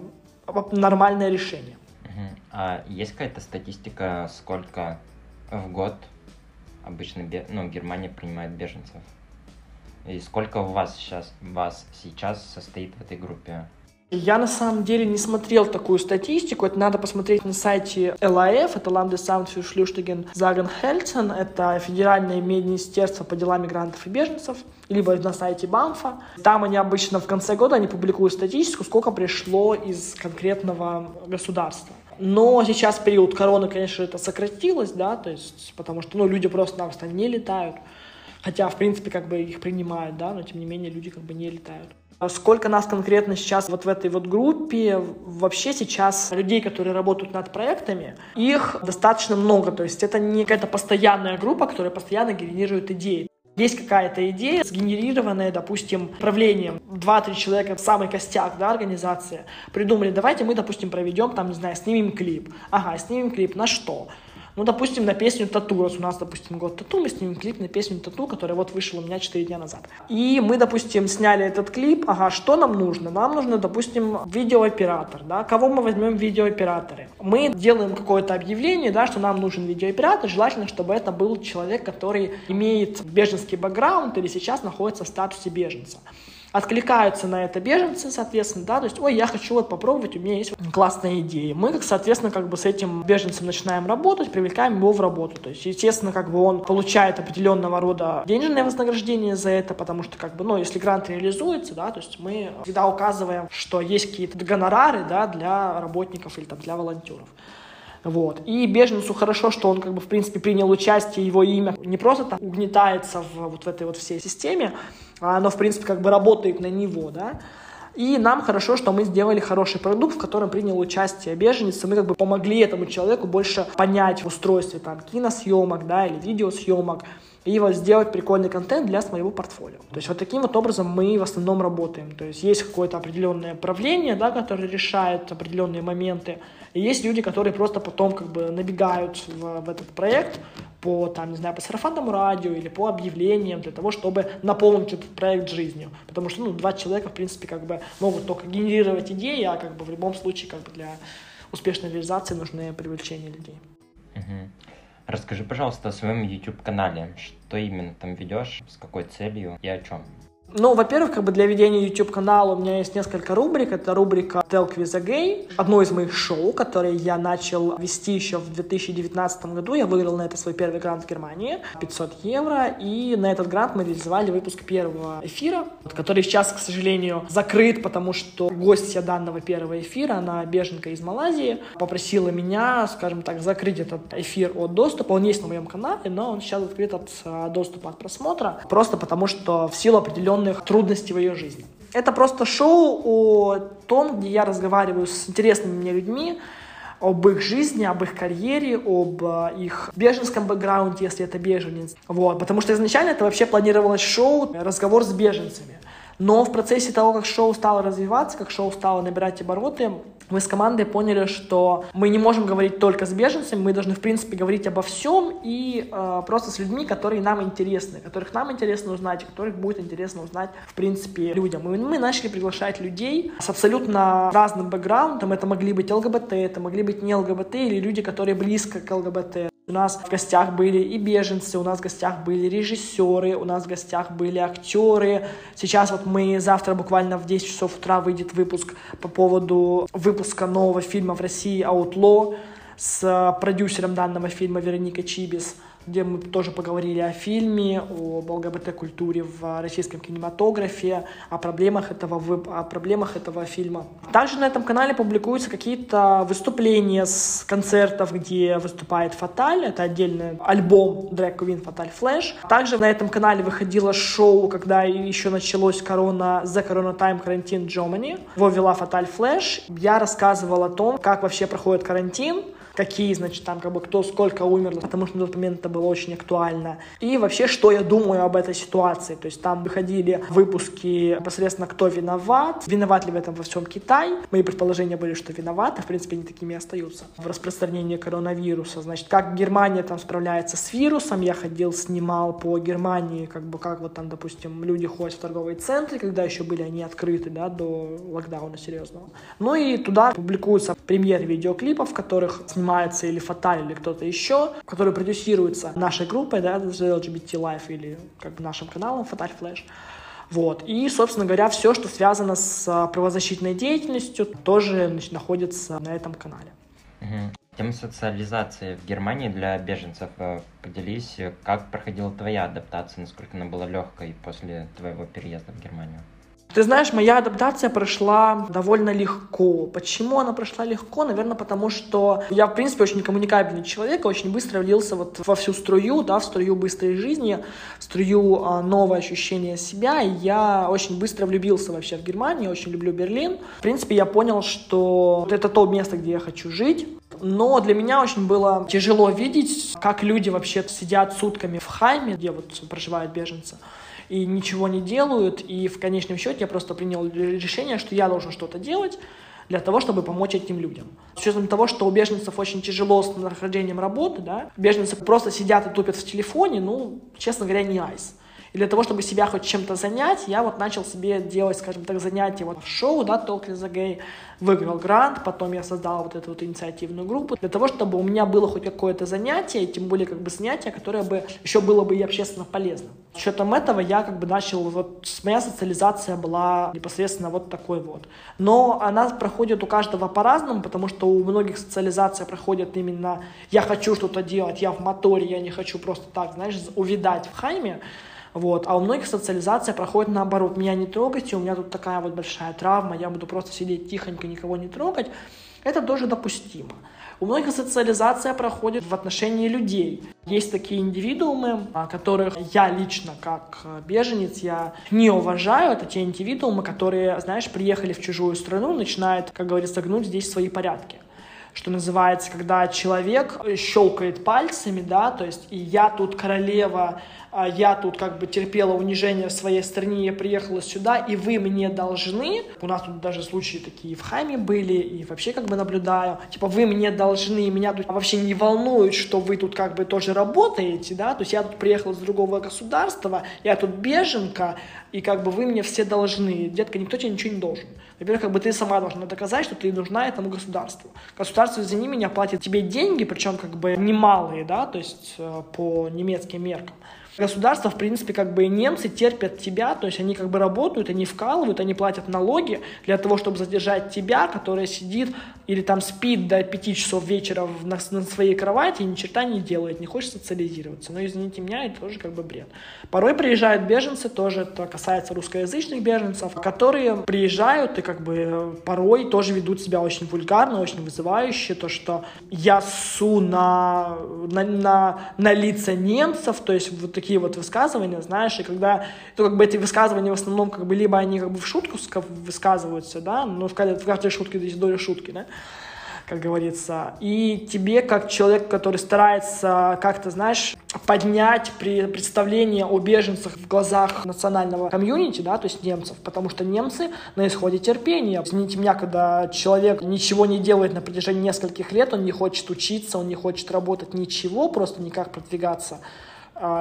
нормальное решение. А есть какая-то статистика, сколько в год обычно ну, Германия принимает беженцев? И сколько у вас сейчас, вас сейчас состоит в этой группе? Я на самом деле не смотрел такую статистику. Это надо посмотреть на сайте ЛАФ, это Landesamt für Flüchtlinge Sagenhelsen, это Федеральное министерство по делам мигрантов и беженцев, либо на сайте БАМФа. Там они обычно в конце года они публикуют статистику, сколько пришло из конкретного государства. Но сейчас период короны, конечно, это сократилось, да, то есть, потому что, ну, люди просто-напросто не летают. Хотя, в принципе, как бы их принимают, да, но тем не менее люди как бы не летают. А сколько нас конкретно сейчас вот в этой вот группе, вообще сейчас людей, которые работают над проектами, их достаточно много, то есть это не какая-то постоянная группа, которая постоянно генерирует идеи. Есть какая-то идея, сгенерированная, допустим, правлением. Два-три человека, самый костяк да, организации, придумали, давайте мы, допустим, проведем, там, не знаю, снимем клип. Ага, снимем клип на что? Ну, допустим, на песню «Тату». Раз у нас, допустим, год «Тату», мы снимем клип на песню «Тату», которая вот вышел у меня 4 дня назад. И мы, допустим, сняли этот клип. Ага, что нам нужно? Нам нужно, допустим, видеооператор, да? Кого мы возьмем видеооператоры? Мы делаем какое-то объявление, да, что нам нужен видеооператор. Желательно, чтобы это был человек, который имеет беженский бэкграунд или сейчас находится в статусе беженца откликаются на это беженцы, соответственно, да, то есть, ой, я хочу вот попробовать, у меня есть классная идея. Мы, как, соответственно, как бы с этим беженцем начинаем работать, привлекаем его в работу. То есть, естественно, как бы он получает определенного рода денежное вознаграждение за это, потому что, как бы, ну, если грант реализуется, да, то есть мы всегда указываем, что есть какие-то гонорары, да, для работников или там для волонтеров. Вот. И беженцу хорошо, что он, как бы, в принципе, принял участие, его имя не просто там угнетается в, вот в этой вот всей системе, а оно, в принципе, как бы работает на него, да. И нам хорошо, что мы сделали хороший продукт, в котором принял участие беженец, и мы как бы помогли этому человеку больше понять в устройстве там киносъемок, да, или видеосъемок, и вот сделать прикольный контент для своего портфолио. То есть вот таким вот образом мы в основном работаем. То есть есть какое-то определенное правление, да, которое решает определенные моменты, и есть люди, которые просто потом как бы набегают в, в этот проект по, там, не знаю, по сарафанному радио или по объявлениям для того, чтобы наполнить этот проект жизнью. Потому что, ну, два человека, в принципе, как бы могут только генерировать идеи, а как бы в любом случае, как бы для успешной реализации нужны привлечение людей. Угу. Расскажи, пожалуйста, о своем YouTube-канале. Что именно там ведешь, с какой целью и о чем? Ну, во-первых, как бы для ведения YouTube-канала у меня есть несколько рубрик. Это рубрика Talk with a Gay, одно из моих шоу, которое я начал вести еще в 2019 году. Я выиграл на это свой первый грант в Германии, 500 евро, и на этот грант мы реализовали выпуск первого эфира, который сейчас, к сожалению, закрыт, потому что гостья данного первого эфира, она беженка из Малайзии, попросила меня, скажем так, закрыть этот эфир от доступа. Он есть на моем канале, но он сейчас открыт от а, доступа от просмотра, просто потому что в силу определенных определенных трудностей в ее жизни. Это просто шоу о том, где я разговариваю с интересными мне людьми, об их жизни, об их карьере, об э, их беженском бэкграунде, если это беженец. Вот, потому что изначально это вообще планировалось шоу, разговор с беженцами. Но в процессе того, как шоу стало развиваться, как шоу стало набирать обороты, мы с командой поняли, что мы не можем говорить только с беженцами, мы должны, в принципе, говорить обо всем и э, просто с людьми, которые нам интересны, которых нам интересно узнать, которых будет интересно узнать, в принципе, людям. И мы начали приглашать людей с абсолютно разным бэкграундом. Это могли быть ЛГБТ, это могли быть не ЛГБТ или люди, которые близко к ЛГБТ. У нас в гостях были и беженцы, у нас в гостях были режиссеры, у нас в гостях были актеры. Сейчас вот мы завтра буквально в 10 часов утра выйдет выпуск по поводу выпуска нового фильма в России «Outlaw» с продюсером данного фильма Вероникой Чибис. Где мы тоже поговорили о фильме, о ЛГБТ-культуре в российском кинематографе, о проблемах этого, о проблемах этого фильма. Также на этом канале публикуются какие-то выступления с концертов, где выступает Фаталь, это отдельный альбом Drag Queen Fatal Flash. Также на этом канале выходило шоу, когда еще началось корона, The Corona Time Quarantine Germany. Его вела Fatal Flash. Я рассказывал о том, как вообще проходит карантин, какие, значит, там, как бы, кто сколько умер, потому что на тот момент это было очень актуально. И вообще, что я думаю об этой ситуации. То есть там выходили выпуски непосредственно, кто виноват, виноват ли в этом во всем Китай. Мои предположения были, что виноваты, в принципе, они такими и остаются. В распространении коронавируса, значит, как Германия там справляется с вирусом, я ходил, снимал по Германии, как бы, как вот там, допустим, люди ходят в торговые центры, когда еще были они открыты, да, до локдауна серьезного. Ну и туда публикуются премьер видеоклипов, в которых снимается или Фаталь, или кто-то еще, который продюсируется нашей группой, да, LGBT Life или как бы нашим каналом Фаталь Флэш. Вот. И, собственно говоря, все, что связано с а, правозащитной деятельностью, тоже значит, находится на этом канале. Угу. Тема социализации в Германии для беженцев. Э, поделись, как проходила твоя адаптация, насколько она была легкой после твоего переезда в Германию? Ты знаешь, моя адаптация прошла довольно легко. Почему она прошла легко? Наверное, потому что я, в принципе, очень коммуникабельный человек, очень быстро влился вот во всю струю, да, в струю быстрой жизни, в струю а, новое ощущение себя, и я очень быстро влюбился вообще в Германию, очень люблю Берлин. В принципе, я понял, что это то место, где я хочу жить, но для меня очень было тяжело видеть, как люди вообще сидят сутками в Хайме, где вот проживают беженцы, и ничего не делают, и в конечном счете я просто принял решение, что я должен что-то делать для того, чтобы помочь этим людям. С учетом того, что у беженцев очень тяжело с нахождением работы, да, беженцы просто сидят и тупят в телефоне, ну, честно говоря, не айс. И для того, чтобы себя хоть чем-то занять, я вот начал себе делать, скажем так, занятия вот шоу, да, Talk the Gay, выиграл грант, потом я создал вот эту вот инициативную группу, для того, чтобы у меня было хоть какое-то занятие, тем более как бы занятие, которое бы еще было бы и общественно полезным. С учетом этого я как бы начал, вот моя социализация была непосредственно вот такой вот. Но она проходит у каждого по-разному, потому что у многих социализация проходит именно «я хочу что-то делать, я в моторе, я не хочу просто так, знаешь, увидать в хайме», вот. А у многих социализация проходит наоборот. Меня не трогайте, у меня тут такая вот большая травма, я буду просто сидеть тихонько, никого не трогать. Это тоже допустимо. У многих социализация проходит в отношении людей. Есть такие индивидуумы, которых я лично, как беженец, я не уважаю. Это те индивидуумы, которые, знаешь, приехали в чужую страну, начинают, как говорится, гнуть здесь свои порядки что называется, когда человек щелкает пальцами, да, то есть и я тут королева я тут как бы терпела унижение в своей стране, я приехала сюда, и вы мне должны, у нас тут даже случаи такие в Хайме были, и вообще как бы наблюдаю, типа вы мне должны, меня тут вообще не волнует, что вы тут как бы тоже работаете, да, то есть я тут приехала с другого государства, я тут беженка, и как бы вы мне все должны, детка, никто тебе ничего не должен. Во-первых, как бы ты сама должна доказать, что ты нужна этому государству. Государство, извини меня, платит тебе деньги, причем как бы немалые, да, то есть э, по немецким меркам. Государство, в принципе, как бы и немцы терпят тебя, то есть они как бы работают, они вкалывают, они платят налоги для того, чтобы задержать тебя, которая сидит или там спит до 5 часов вечера на, на своей кровати и ни черта не делает, не хочет социализироваться. Но, извините меня, это тоже как бы бред. Порой приезжают беженцы, тоже это касается русскоязычных беженцев, которые приезжают и как бы порой тоже ведут себя очень вульгарно, очень вызывающе, то, что я су на, на, на, на лица немцев, то есть вот такие вот высказывания, знаешь, и когда, то как бы эти высказывания в основном как бы либо они как бы в шутку высказываются, да, но в каждой, в каждой шутке есть доля шутки, да, как говорится. И тебе, как человек, который старается как-то, знаешь, поднять при представление о беженцах в глазах национального комьюнити, да, то есть немцев, потому что немцы на исходе терпения. Извините меня, когда человек ничего не делает на протяжении нескольких лет, он не хочет учиться, он не хочет работать ничего, просто никак продвигаться,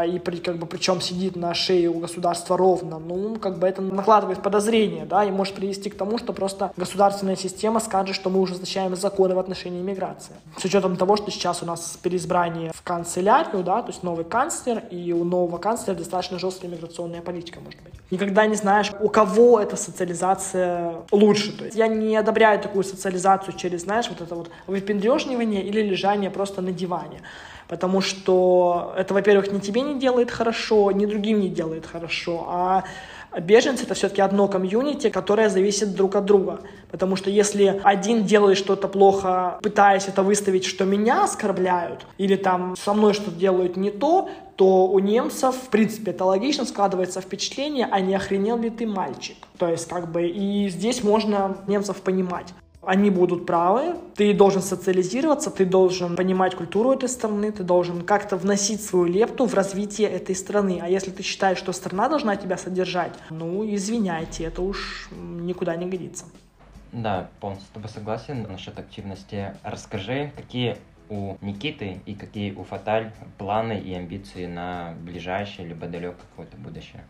и при, как бы причем сидит на шее у государства ровно, ну, как бы это накладывает подозрение, да, и может привести к тому, что просто государственная система скажет, что мы ужесточаем законы в отношении иммиграции. С учетом того, что сейчас у нас переизбрание в канцелярию, да, то есть новый канцлер, и у нового канцлера достаточно жесткая миграционная политика, может быть. Никогда не знаешь, у кого эта социализация лучше. То есть я не одобряю такую социализацию через, знаешь, вот это вот выпендрежнивание или лежание просто на диване. Потому что это, во-первых, ни тебе не делает хорошо, ни другим не делает хорошо, а беженцы это все-таки одно комьюнити, которое зависит друг от друга. Потому что если один делает что-то плохо, пытаясь это выставить, что меня оскорбляют, или там со мной что-то делают не то, то у немцев, в принципе, это логично, складывается впечатление, а не охренел ли ты мальчик. То есть, как бы, и здесь можно немцев понимать они будут правы, ты должен социализироваться, ты должен понимать культуру этой страны, ты должен как-то вносить свою лепту в развитие этой страны. А если ты считаешь, что страна должна тебя содержать, ну, извиняйте, это уж никуда не годится. Да, полностью с тобой согласен насчет активности. Расскажи, какие у Никиты и какие у Фаталь планы и амбиции на ближайшее либо далекое какое-то будущее?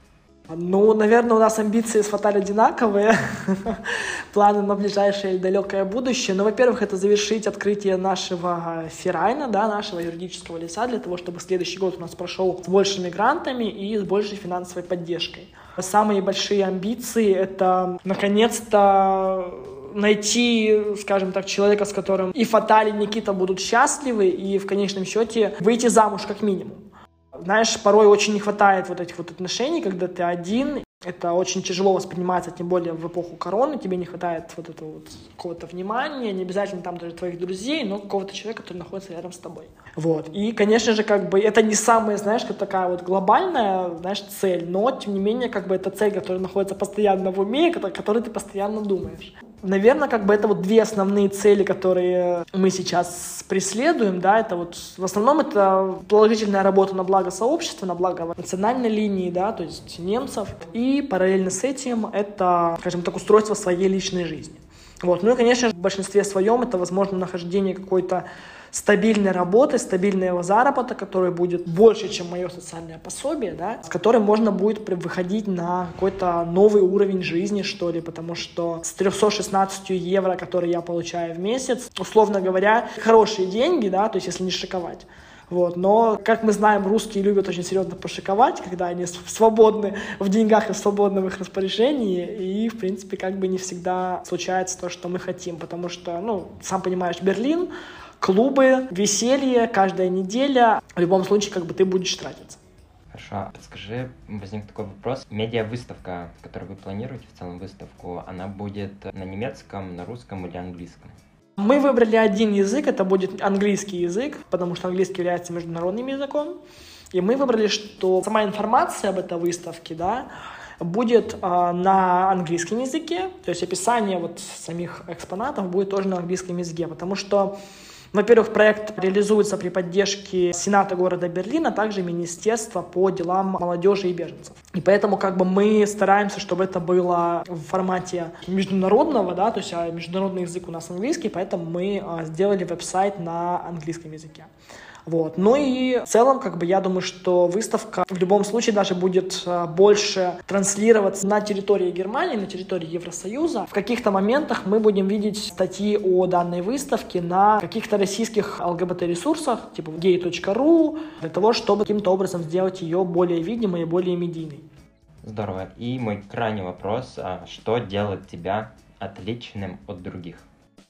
Ну, наверное, у нас амбиции с Фаталь одинаковые, планы на ближайшее и далекое будущее. Но, ну, во-первых, это завершить открытие нашего Ферайна, да, нашего юридического лица, для того, чтобы следующий год у нас прошел с большими грантами и с большей финансовой поддержкой. Самые большие амбиции — это, наконец-то, найти, скажем так, человека, с которым и Фаталь, и Никита будут счастливы, и в конечном счете выйти замуж как минимум. Знаешь, порой очень не хватает вот этих вот отношений, когда ты один, это очень тяжело воспринимается, тем более в эпоху короны, тебе не хватает вот этого вот какого-то внимания, не обязательно там даже твоих друзей, но какого-то человека, который находится рядом с тобой. Вот. И, конечно же, как бы это не самая, знаешь, как такая вот глобальная, знаешь, цель, но, тем не менее, как бы это цель, которая находится постоянно в уме, о которой ты постоянно думаешь. Наверное, как бы это вот две основные цели, которые мы сейчас преследуем, да, это вот в основном это положительная работа на благо сообщества, на благо национальной линии, да, то есть немцев, и параллельно с этим это, скажем так, устройство своей личной жизни. Вот. Ну и, конечно, в большинстве своем это, возможно, нахождение какой-то стабильной работы, стабильного заработка, который будет больше, чем мое социальное пособие, да, с которым можно будет выходить на какой-то новый уровень жизни, что ли, потому что с 316 евро, которые я получаю в месяц, условно говоря, хорошие деньги, да, то есть если не шиковать, вот. Но, как мы знаем, русские любят очень серьезно пошиковать, когда они свободны в деньгах и свободны в их распоряжении. И, в принципе, как бы не всегда случается то, что мы хотим. Потому что, ну, сам понимаешь, Берлин, клубы, веселье каждая неделя. В любом случае, как бы ты будешь тратиться. Хорошо. Подскажи, возник такой вопрос. Медиа-выставка, которую вы планируете, в целом выставку, она будет на немецком, на русском или английском? Мы выбрали один язык, это будет английский язык, потому что английский является международным языком. И мы выбрали, что сама информация об этой выставке, да, будет э, на английском языке, то есть описание вот самих экспонатов будет тоже на английском языке, потому что во-первых, проект реализуется при поддержке Сената города Берлина, а также Министерства по делам молодежи и беженцев. И поэтому как бы мы стараемся, чтобы это было в формате международного, да, то есть а международный язык у нас английский, поэтому мы а, сделали веб-сайт на английском языке. Вот. Ну и в целом, как бы я думаю, что выставка в любом случае даже будет э, больше транслироваться на территории Германии, на территории Евросоюза. В каких-то моментах мы будем видеть статьи о данной выставке на каких-то российских ЛГБТ-ресурсах, типа gay.ru, для того, чтобы каким-то образом сделать ее более видимой и более медийной. Здорово. И мой крайний вопрос. А что делает тебя отличным от других?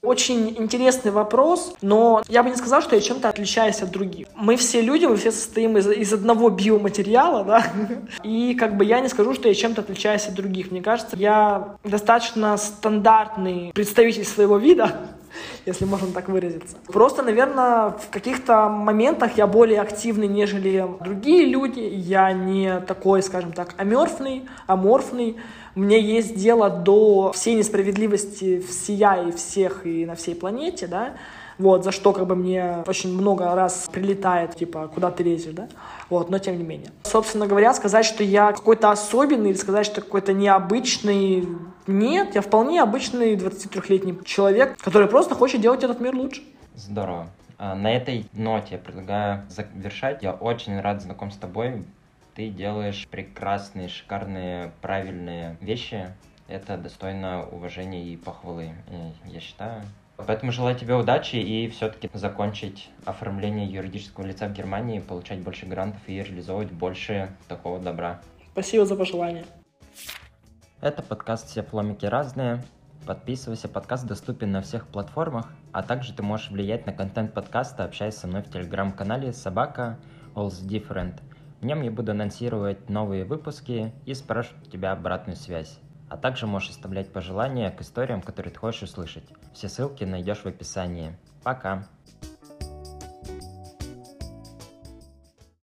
Очень интересный вопрос, но я бы не сказал, что я чем-то отличаюсь от других. Мы все люди, мы все состоим из, из одного биоматериала, да, и как бы я не скажу, что я чем-то отличаюсь от других. Мне кажется, я достаточно стандартный представитель своего вида, если можно так выразиться. Просто, наверное, в каких-то моментах я более активный, нежели другие люди. Я не такой, скажем так, аморфный, аморфный. Мне есть дело до всей несправедливости всея и всех и на всей планете, да, вот, за что как бы мне очень много раз прилетает, типа, куда ты лезешь, да, вот, но тем не менее. Собственно говоря, сказать, что я какой-то особенный или сказать, что какой-то необычный, нет, я вполне обычный 23-летний человек, который просто хочет делать этот мир лучше. Здорово. А, на этой ноте предлагаю завершать. Я очень рад знаком с тобой. Ты делаешь прекрасные, шикарные, правильные вещи. Это достойно уважения и похвалы, я считаю. Поэтому желаю тебе удачи и все-таки закончить оформление юридического лица в Германии, получать больше грантов и реализовывать больше такого добра. Спасибо за пожелание. Это подкаст «Все фломики разные». Подписывайся, подкаст доступен на всех платформах, а также ты можешь влиять на контент подкаста, общаясь со мной в телеграм-канале собака All's Different. В нем я буду анонсировать новые выпуски и спрашивать у тебя обратную связь. А также можешь оставлять пожелания к историям, которые ты хочешь услышать. Все ссылки найдешь в описании. Пока!